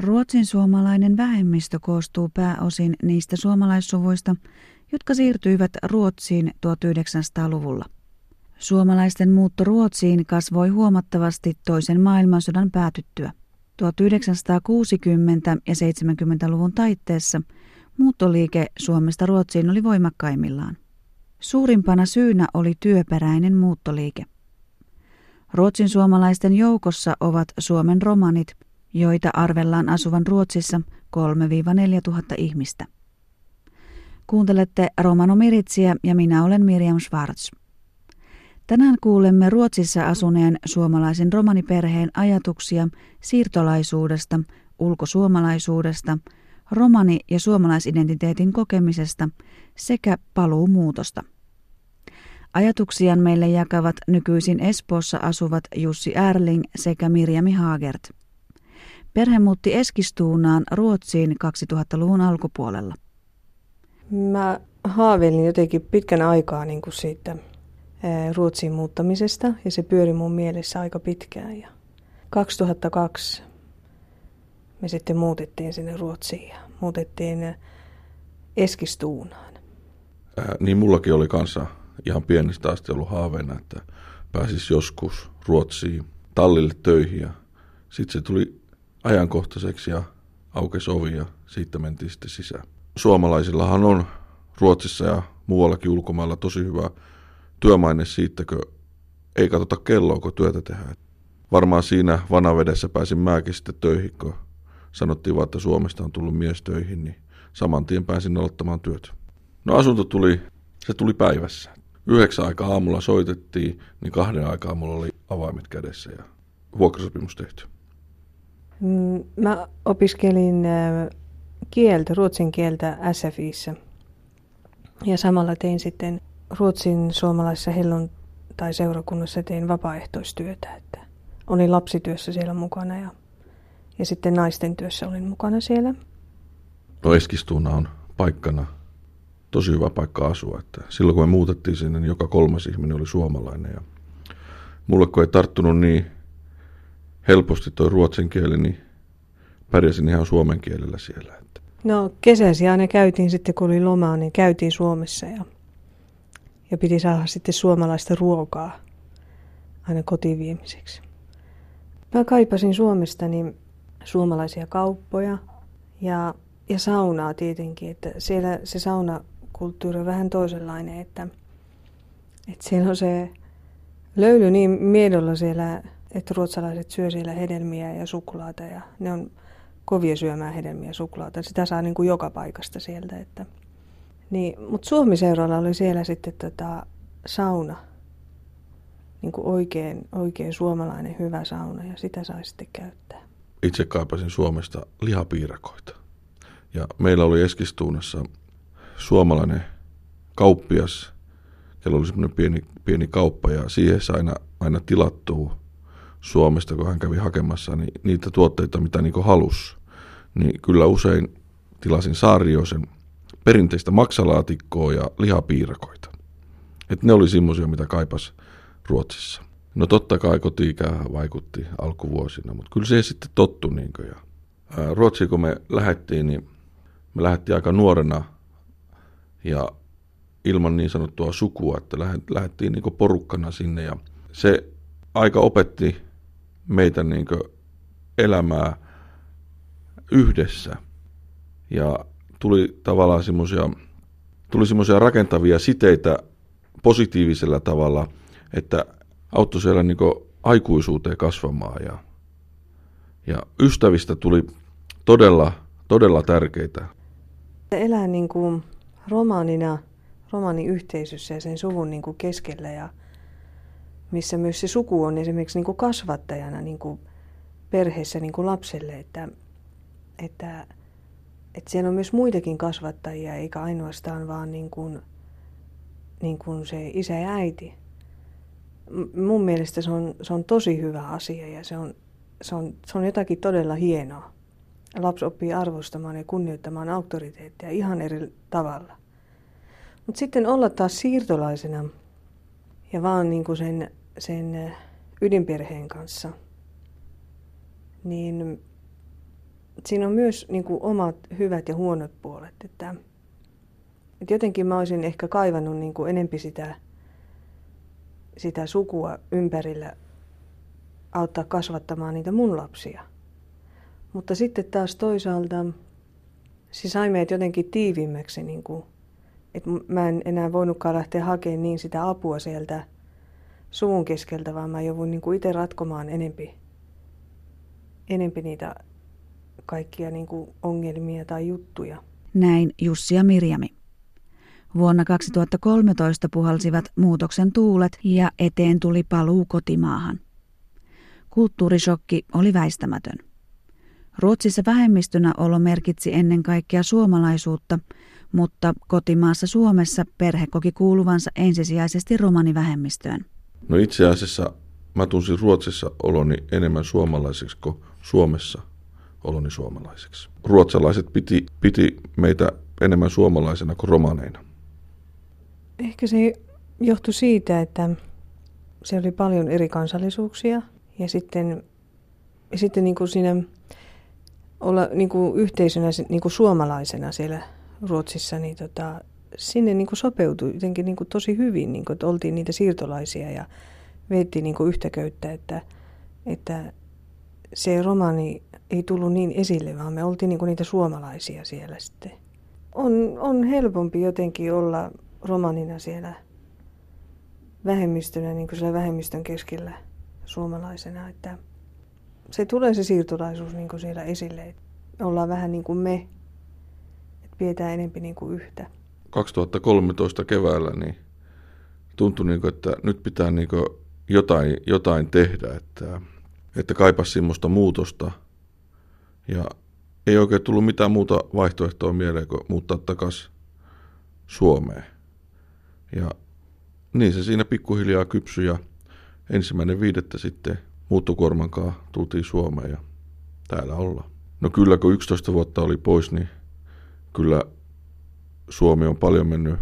Ruotsin suomalainen vähemmistö koostuu pääosin niistä suomalaissuvuista, jotka siirtyivät Ruotsiin 1900-luvulla. Suomalaisten muutto Ruotsiin kasvoi huomattavasti toisen maailmansodan päätyttyä. 1960- ja 70-luvun taitteessa muuttoliike Suomesta Ruotsiin oli voimakkaimmillaan. Suurimpana syynä oli työperäinen muuttoliike. Ruotsin suomalaisten joukossa ovat Suomen romanit, joita arvellaan asuvan Ruotsissa 3-4 tuhatta ihmistä. Kuuntelette Romano Miritsiä ja minä olen Miriam Schwartz. Tänään kuulemme Ruotsissa asuneen suomalaisen romaniperheen ajatuksia siirtolaisuudesta, ulkosuomalaisuudesta, romani- ja suomalaisidentiteetin kokemisesta sekä paluumuutosta. Ajatuksiaan meille jakavat nykyisin Espoossa asuvat Jussi Erling sekä Mirjami Haagert. Perhe muutti Eskistuunaan Ruotsiin 2000-luvun alkupuolella. Mä haaveilin jotenkin pitkän aikaa niin kuin siitä Ruotsiin muuttamisesta ja se pyöri mun mielessä aika pitkään. Ja 2002 me sitten muutettiin sinne Ruotsiin ja muutettiin Eskistuunaan. Äh, niin mullakin oli kanssa ihan pienestä asti ollut haaveena, että pääsis joskus Ruotsiin tallille töihin ja sitten se tuli ajankohtaiseksi ja aukesi ovi ja siitä mentiin sitten sisään. Suomalaisillahan on Ruotsissa ja muuallakin ulkomailla tosi hyvä työmaine siitä, kun ei katsota kelloa, kun työtä tehdään. Varmaan siinä vanavedessä pääsin mäkin sitten töihin, kun sanottiin vaan, että Suomesta on tullut mies töihin, niin saman tien pääsin aloittamaan työt. No asunto tuli, se tuli päivässä. Yhdeksän aikaa aamulla soitettiin, niin kahden aikaa mulla oli avaimet kädessä ja vuokrasopimus tehty. Mm, mä opiskelin äh, kieltä, ruotsin kieltä SFIssä. Ja samalla tein sitten Ruotsin suomalaisessa hellun tai seurakunnassa tein vapaaehtoistyötä. Että olin lapsityössä siellä mukana ja, ja sitten naisten työssä olin mukana siellä. No Eskistuuna on paikkana tosi hyvä paikka asua. Että silloin kun me muutettiin sinne, niin joka kolmas ihminen oli suomalainen. Ja mulle kun ei tarttunut niin helposti tuo ruotsin kieli, niin pärjäsin ihan suomen kielellä siellä. Että. No kesäisiä aina käytiin sitten, kun oli lomaa, niin käytiin Suomessa ja, ja piti saada sitten suomalaista ruokaa aina kotiin viemiseksi. Mä kaipasin Suomesta niin suomalaisia kauppoja ja, ja saunaa tietenkin, että siellä se saunakulttuuri on vähän toisenlainen, että, että siellä on se löyly niin miedolla siellä että ruotsalaiset syö siellä hedelmiä ja suklaata ja ne on kovia syömään hedelmiä ja suklaata. Sitä saa niin kuin joka paikasta sieltä. Että. Niin, mutta Suomiseuralla oli siellä sitten tota sauna, niin kuin oikein, oikein suomalainen hyvä sauna ja sitä sai sitten käyttää. Itse kaipasin Suomesta lihapiirakoita. Ja meillä oli Eskistuunassa suomalainen kauppias, kello oli semmoinen pieni, pieni kauppa ja siihen aina, aina tilattua Suomesta, kun hän kävi hakemassa niin niitä tuotteita, mitä niin halus, niin kyllä usein tilasin Saariosen perinteistä maksalaatikkoa ja lihapiirakoita. Et ne oli semmoisia, mitä kaipas Ruotsissa. No totta kai kotiikää vaikutti alkuvuosina, mutta kyllä se sitten tottu. Niin ja Ruotsiin kun me lähdettiin, niin me lähdettiin aika nuorena ja ilman niin sanottua sukua, että lähdettiin niin porukkana sinne ja se aika opetti meitä niin elämää yhdessä. Ja tuli tavallaan semmoisia tuli semmoisia rakentavia siteitä positiivisella tavalla, että auttoi siellä niin aikuisuuteen kasvamaan ja, ja ystävistä tuli todella, todella tärkeitä. Elää niin kuin romaanina, romaaniyhteisössä ja sen suvun niin kuin keskellä ja missä myös se suku on esimerkiksi niin kuin kasvattajana niin kuin perheessä niin kuin lapselle, että, että, että siellä on myös muitakin kasvattajia, eikä ainoastaan vaan niin kuin, niin kuin se isä ja äiti. Mun mielestä se on, se on tosi hyvä asia ja se on, se, on, se on jotakin todella hienoa. Lapsi oppii arvostamaan ja kunnioittamaan auktoriteettia ihan eri tavalla. Mutta sitten olla taas siirtolaisena – ja vaan niin kuin sen, sen ydinperheen kanssa, niin siinä on myös niin kuin omat hyvät ja huonot puolet. Että, että jotenkin mä olisin ehkä kaivannut niin kuin enempi sitä, sitä sukua ympärillä auttaa kasvattamaan niitä mun lapsia. Mutta sitten taas toisaalta se sai meidät jotenkin tiivimmäksi, niin kuin, että mä en enää voinutkaan lähteä hakemaan niin sitä apua sieltä suvun keskeltä, vaan mä jouduin niin itse ratkomaan enempi, enempi niitä kaikkia niin kuin ongelmia tai juttuja. Näin Jussi ja Mirjami. Vuonna 2013 puhalsivat muutoksen tuulet ja eteen tuli paluu kotimaahan. Kulttuurishokki oli väistämätön. Ruotsissa vähemmistönä olo merkitsi ennen kaikkea suomalaisuutta, mutta kotimaassa Suomessa perhe koki kuuluvansa ensisijaisesti romanivähemmistöön. No itse asiassa mä tunsin Ruotsissa oloni enemmän suomalaiseksi kuin Suomessa oloni suomalaiseksi. Ruotsalaiset piti, piti meitä enemmän suomalaisena kuin romaneina. Ehkä se johtui siitä, että se oli paljon eri kansallisuuksia ja sitten, ja sitten niin kuin siinä olla niin kuin yhteisönä niin kuin suomalaisena siellä Ruotsissa, niin tota, sinne niin kuin sopeutui jotenkin niin kuin tosi hyvin, niin kuin, että oltiin niitä siirtolaisia ja veettiin niin kuin yhtä köyttä, että, että se romani ei tullut niin esille, vaan me oltiin niin kuin niitä suomalaisia siellä sitten. On, on helpompi jotenkin olla romanina siellä vähemmistönä, niin kuin siellä vähemmistön keskellä suomalaisena, että se tulee se siirtolaisuus niin kuin siellä esille, että ollaan vähän niin kuin me, että pidetään enempi niin kuin yhtä. 2013 keväällä niin tuntui, niin kuin, että nyt pitää niin kuin jotain, jotain tehdä, että, että kaipasi semmoista muutosta. Ja ei oikein tullut mitään muuta vaihtoehtoa mieleen kuin muuttaa takaisin Suomeen. Ja niin se siinä pikkuhiljaa kypsyi ja ensimmäinen viidettä sitten muuttokuormankaan tultiin Suomeen ja täällä ollaan. No kyllä, kun 11 vuotta oli pois, niin kyllä Suomi on paljon mennyt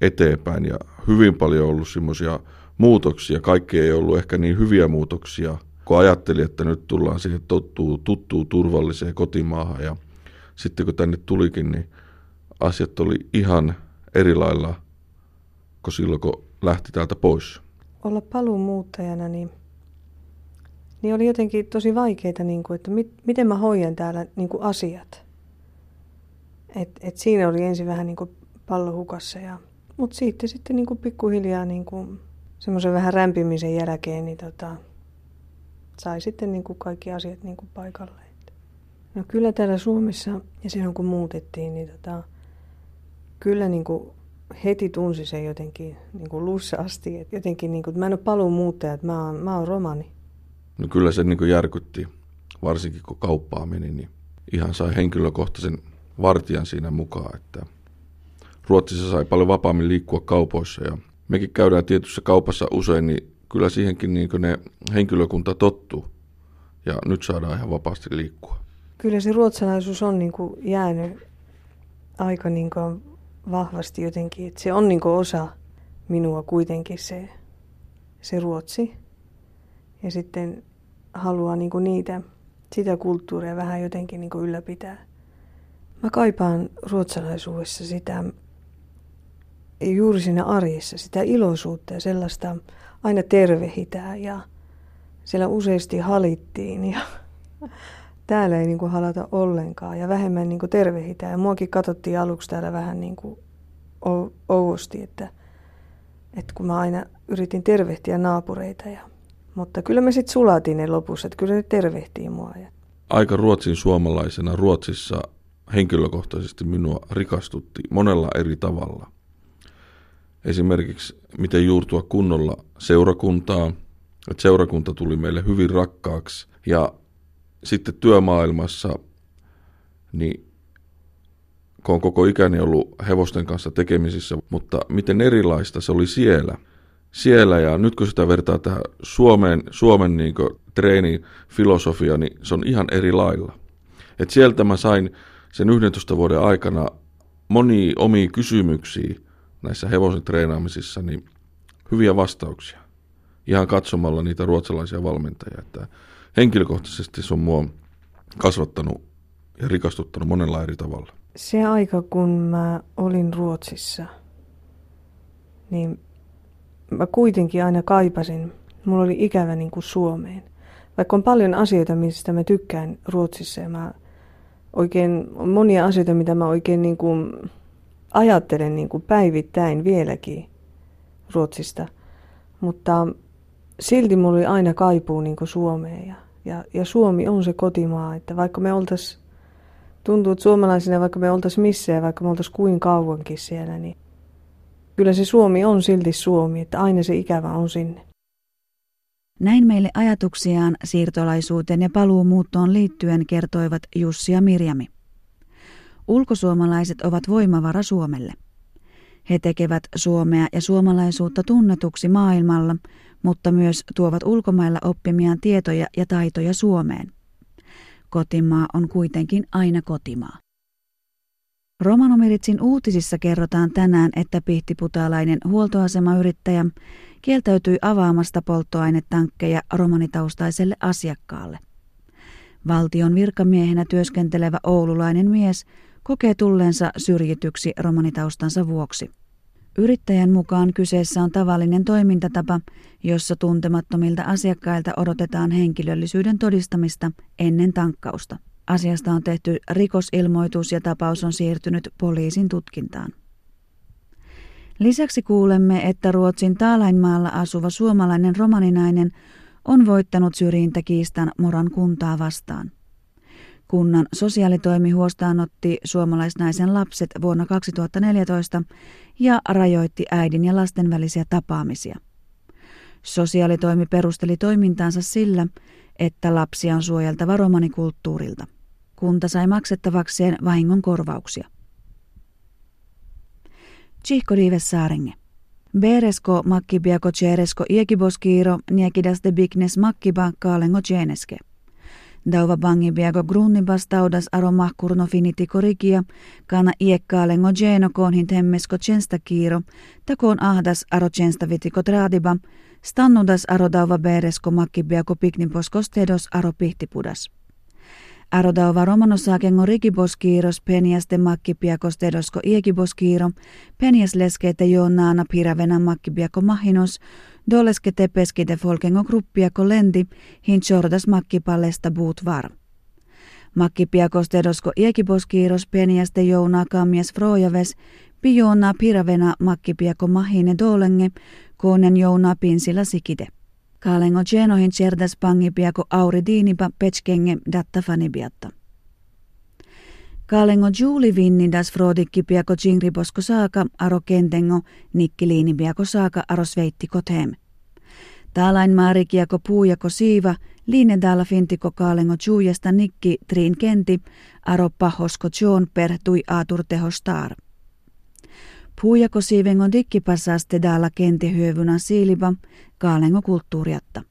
eteenpäin ja hyvin paljon ollut semmoisia muutoksia. Kaikki ei ollut ehkä niin hyviä muutoksia, kun ajatteli, että nyt tullaan siihen tottuu, tuttuu turvalliseen kotimaahan. Ja sitten kun tänne tulikin, niin asiat oli ihan eri lailla kuin silloin, kun lähti täältä pois. Olla paluumuuttajana, niin, niin oli jotenkin tosi vaikeita, niin kuin, että mit, miten mä hoidan täällä niin kuin asiat. Et, et siinä oli ensin vähän niin kuin pallo hukassa. Ja, mutta siitä sitten niin kuin pikkuhiljaa niin kuin semmoisen vähän rämpimisen jälkeen niin tota, sai sitten niin kuin kaikki asiat niin kuin paikalleen. No kyllä täällä Suomessa ja silloin kun muutettiin, niin tota, kyllä niin kuin heti tunsi se jotenkin niin kuin lussa asti. Että jotenkin niin kuin, mä en ole paluun muuttaja, että mä oon, mä oon romani. No kyllä se niin kuin järkytti, varsinkin kun kauppaa meni, niin ihan sai henkilökohtaisen vartijan siinä mukaan, että Ruotsissa sai paljon vapaammin liikkua kaupoissa ja mekin käydään tietyssä kaupassa usein, niin kyllä siihenkin niin ne henkilökunta tottuu ja nyt saadaan ihan vapaasti liikkua. Kyllä se ruotsalaisuus on niin kuin jäänyt aika niin kuin vahvasti jotenkin, että se on niin kuin osa minua kuitenkin se, se ruotsi. Ja sitten haluaa niin kuin niitä, sitä kulttuuria vähän jotenkin niin kuin ylläpitää. Mä kaipaan ruotsalaisuudessa sitä juuri siinä arjessa, sitä iloisuutta ja sellaista aina tervehitään ja siellä useasti halittiin ja täällä ei niin kuin halata ollenkaan ja vähemmän niin kuin tervehitään. Ja muakin katsottiin aluksi täällä vähän niin kuin ouosti, että, että kun mä aina yritin tervehtiä naapureita. Ja, mutta kyllä me sitten sulatiin ne lopussa, että kyllä ne tervehtii mua. Aika ruotsin suomalaisena Ruotsissa henkilökohtaisesti minua rikastutti monella eri tavalla. Esimerkiksi miten juurtua kunnolla seurakuntaa, että seurakunta tuli meille hyvin rakkaaksi ja sitten työmaailmassa, niin kun on koko ikäni ollut hevosten kanssa tekemisissä, mutta miten erilaista se oli siellä. Siellä ja nyt kun sitä vertaa tähän Suomen, Suomen niin treenifilosofia, niin se on ihan eri lailla. Et sieltä mä sain sen 11 vuoden aikana moni omiin kysymyksiin näissä hevosen treenaamisissa, niin hyviä vastauksia. Ihan katsomalla niitä ruotsalaisia valmentajia. Että henkilökohtaisesti se on mua kasvattanut ja rikastuttanut monella eri tavalla. Se aika, kun mä olin Ruotsissa, niin mä kuitenkin aina kaipasin, mulla oli ikävä niin kuin Suomeen. Vaikka on paljon asioita, mistä mä tykkään Ruotsissa ja mä oikein, on monia asioita, mitä mä oikein niin kuin ajattelen niin kuin päivittäin vieläkin Ruotsista. Mutta silti mulla oli aina kaipuu niin kuin Suomeen ja, ja, ja Suomi on se kotimaa, että vaikka me oltais, tuntuu, että suomalaisina vaikka me oltais missä ja vaikka me oltais kuin kauankin siellä, niin kyllä se Suomi on silti Suomi, että aina se ikävä on sinne. Näin meille ajatuksiaan siirtolaisuuteen ja paluumuuttoon liittyen kertoivat Jussi ja Mirjami. Ulkosuomalaiset ovat voimavara Suomelle. He tekevät Suomea ja suomalaisuutta tunnetuksi maailmalla, mutta myös tuovat ulkomailla oppimiaan tietoja ja taitoja Suomeen. Kotimaa on kuitenkin aina kotimaa. Romanomiritsin uutisissa kerrotaan tänään, että pihtiputaalainen huoltoasemayrittäjä kieltäytyi avaamasta polttoainetankkeja romanitaustaiselle asiakkaalle. Valtion virkamiehenä työskentelevä oululainen mies kokee tulleensa syrjityksi romanitaustansa vuoksi. Yrittäjän mukaan kyseessä on tavallinen toimintatapa, jossa tuntemattomilta asiakkailta odotetaan henkilöllisyyden todistamista ennen tankkausta. Asiasta on tehty rikosilmoitus ja tapaus on siirtynyt poliisin tutkintaan. Lisäksi kuulemme, että Ruotsin Taalainmaalla asuva suomalainen romaninainen on voittanut syrjintäkiistan Moran kuntaa vastaan. Kunnan sosiaalitoimi huostaanotti suomalaisnaisen lapset vuonna 2014 ja rajoitti äidin ja lasten välisiä tapaamisia. Sosiaalitoimi perusteli toimintaansa sillä, että lapsia on suojeltava romanikulttuurilta. Kunta sai maksettavakseen vahingon korvauksia. Chihko dives saarenge. Beresko makkibiako cheresko iekiboskiiro niekidas de bignes makkiba kaalengo cheneske. Dauva bangi biago grunnibas taudas aro mahkurno finiti korikia, kana iekkaalengo geno konhin temmesko chensta kiiro, takoon ahdas aro chensta vitiko traadiba, stannudas aro dauva beresko makkibiako pikniposkos tedos aro pihtipudas. Arodauva romanosakengo rikiboskiiros penias de makkipiakos tedosko iekiboskiiro, penias leskeete joonnaana piravena makkipiako mahinos, doleske tepeski de folkengo gruppiako lendi, hin chordas makkipallesta buut var. Makkipiakos tedosko iekiboskiiros penias de jounaa kammies frojaves, pijoonaa piravena makkipiako mahine dolenge, koonen jounaa pinsillä sikide. Kaalengo genohin pangipiako auri diinipa petskenge datta fanibiatta. Kaalengo juuli vinnidas frodikkipiako jingribosko saaka aro kentengo nikkiliinipiako saaka aro sveitti kotem. Taalain maarikiako puujako siiva, liine täällä fintiko kaalengo juujesta nikki triin kenti, aro pahosko John per tui aatur tehostar. Puujako siivengon dikkipassaste dalla kenti hyövynä siilipa, kaalengo kulttuuriatta.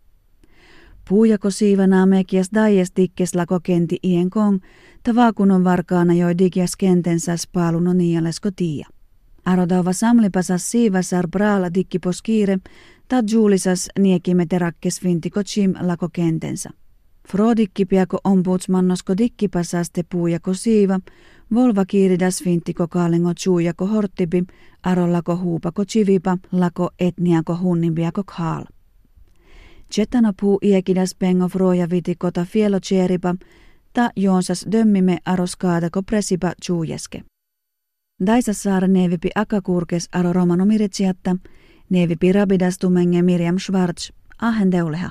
Puujako siivanaa mekias daies dikkes lako kenti ien kong, tavakunon varkaana joi dikias kentensä spaaluno nialesko tiia. Arodauva samlipasas siivasar braala dikkipos kiire, ta juulisas niekime terakkes vintiko chim lako kentensä. Frodikki piako ombudsmannosko dikkipasaste puujako siiva, Volva kiiridas fintiko kaalengo chuujako horttipi, arollako huupako chivipa, lako etniako hunninpiako khaal. Jetana puu iekidas pengo froja vitikota fielo cheripa, ta joonsas dömmime aroskaadako presipa chuujeske. Daisas saara nevipi akakurkes aro romano miritsiatta, nevipi rabidas tumenge Miriam Schwarz, ahen deuleha.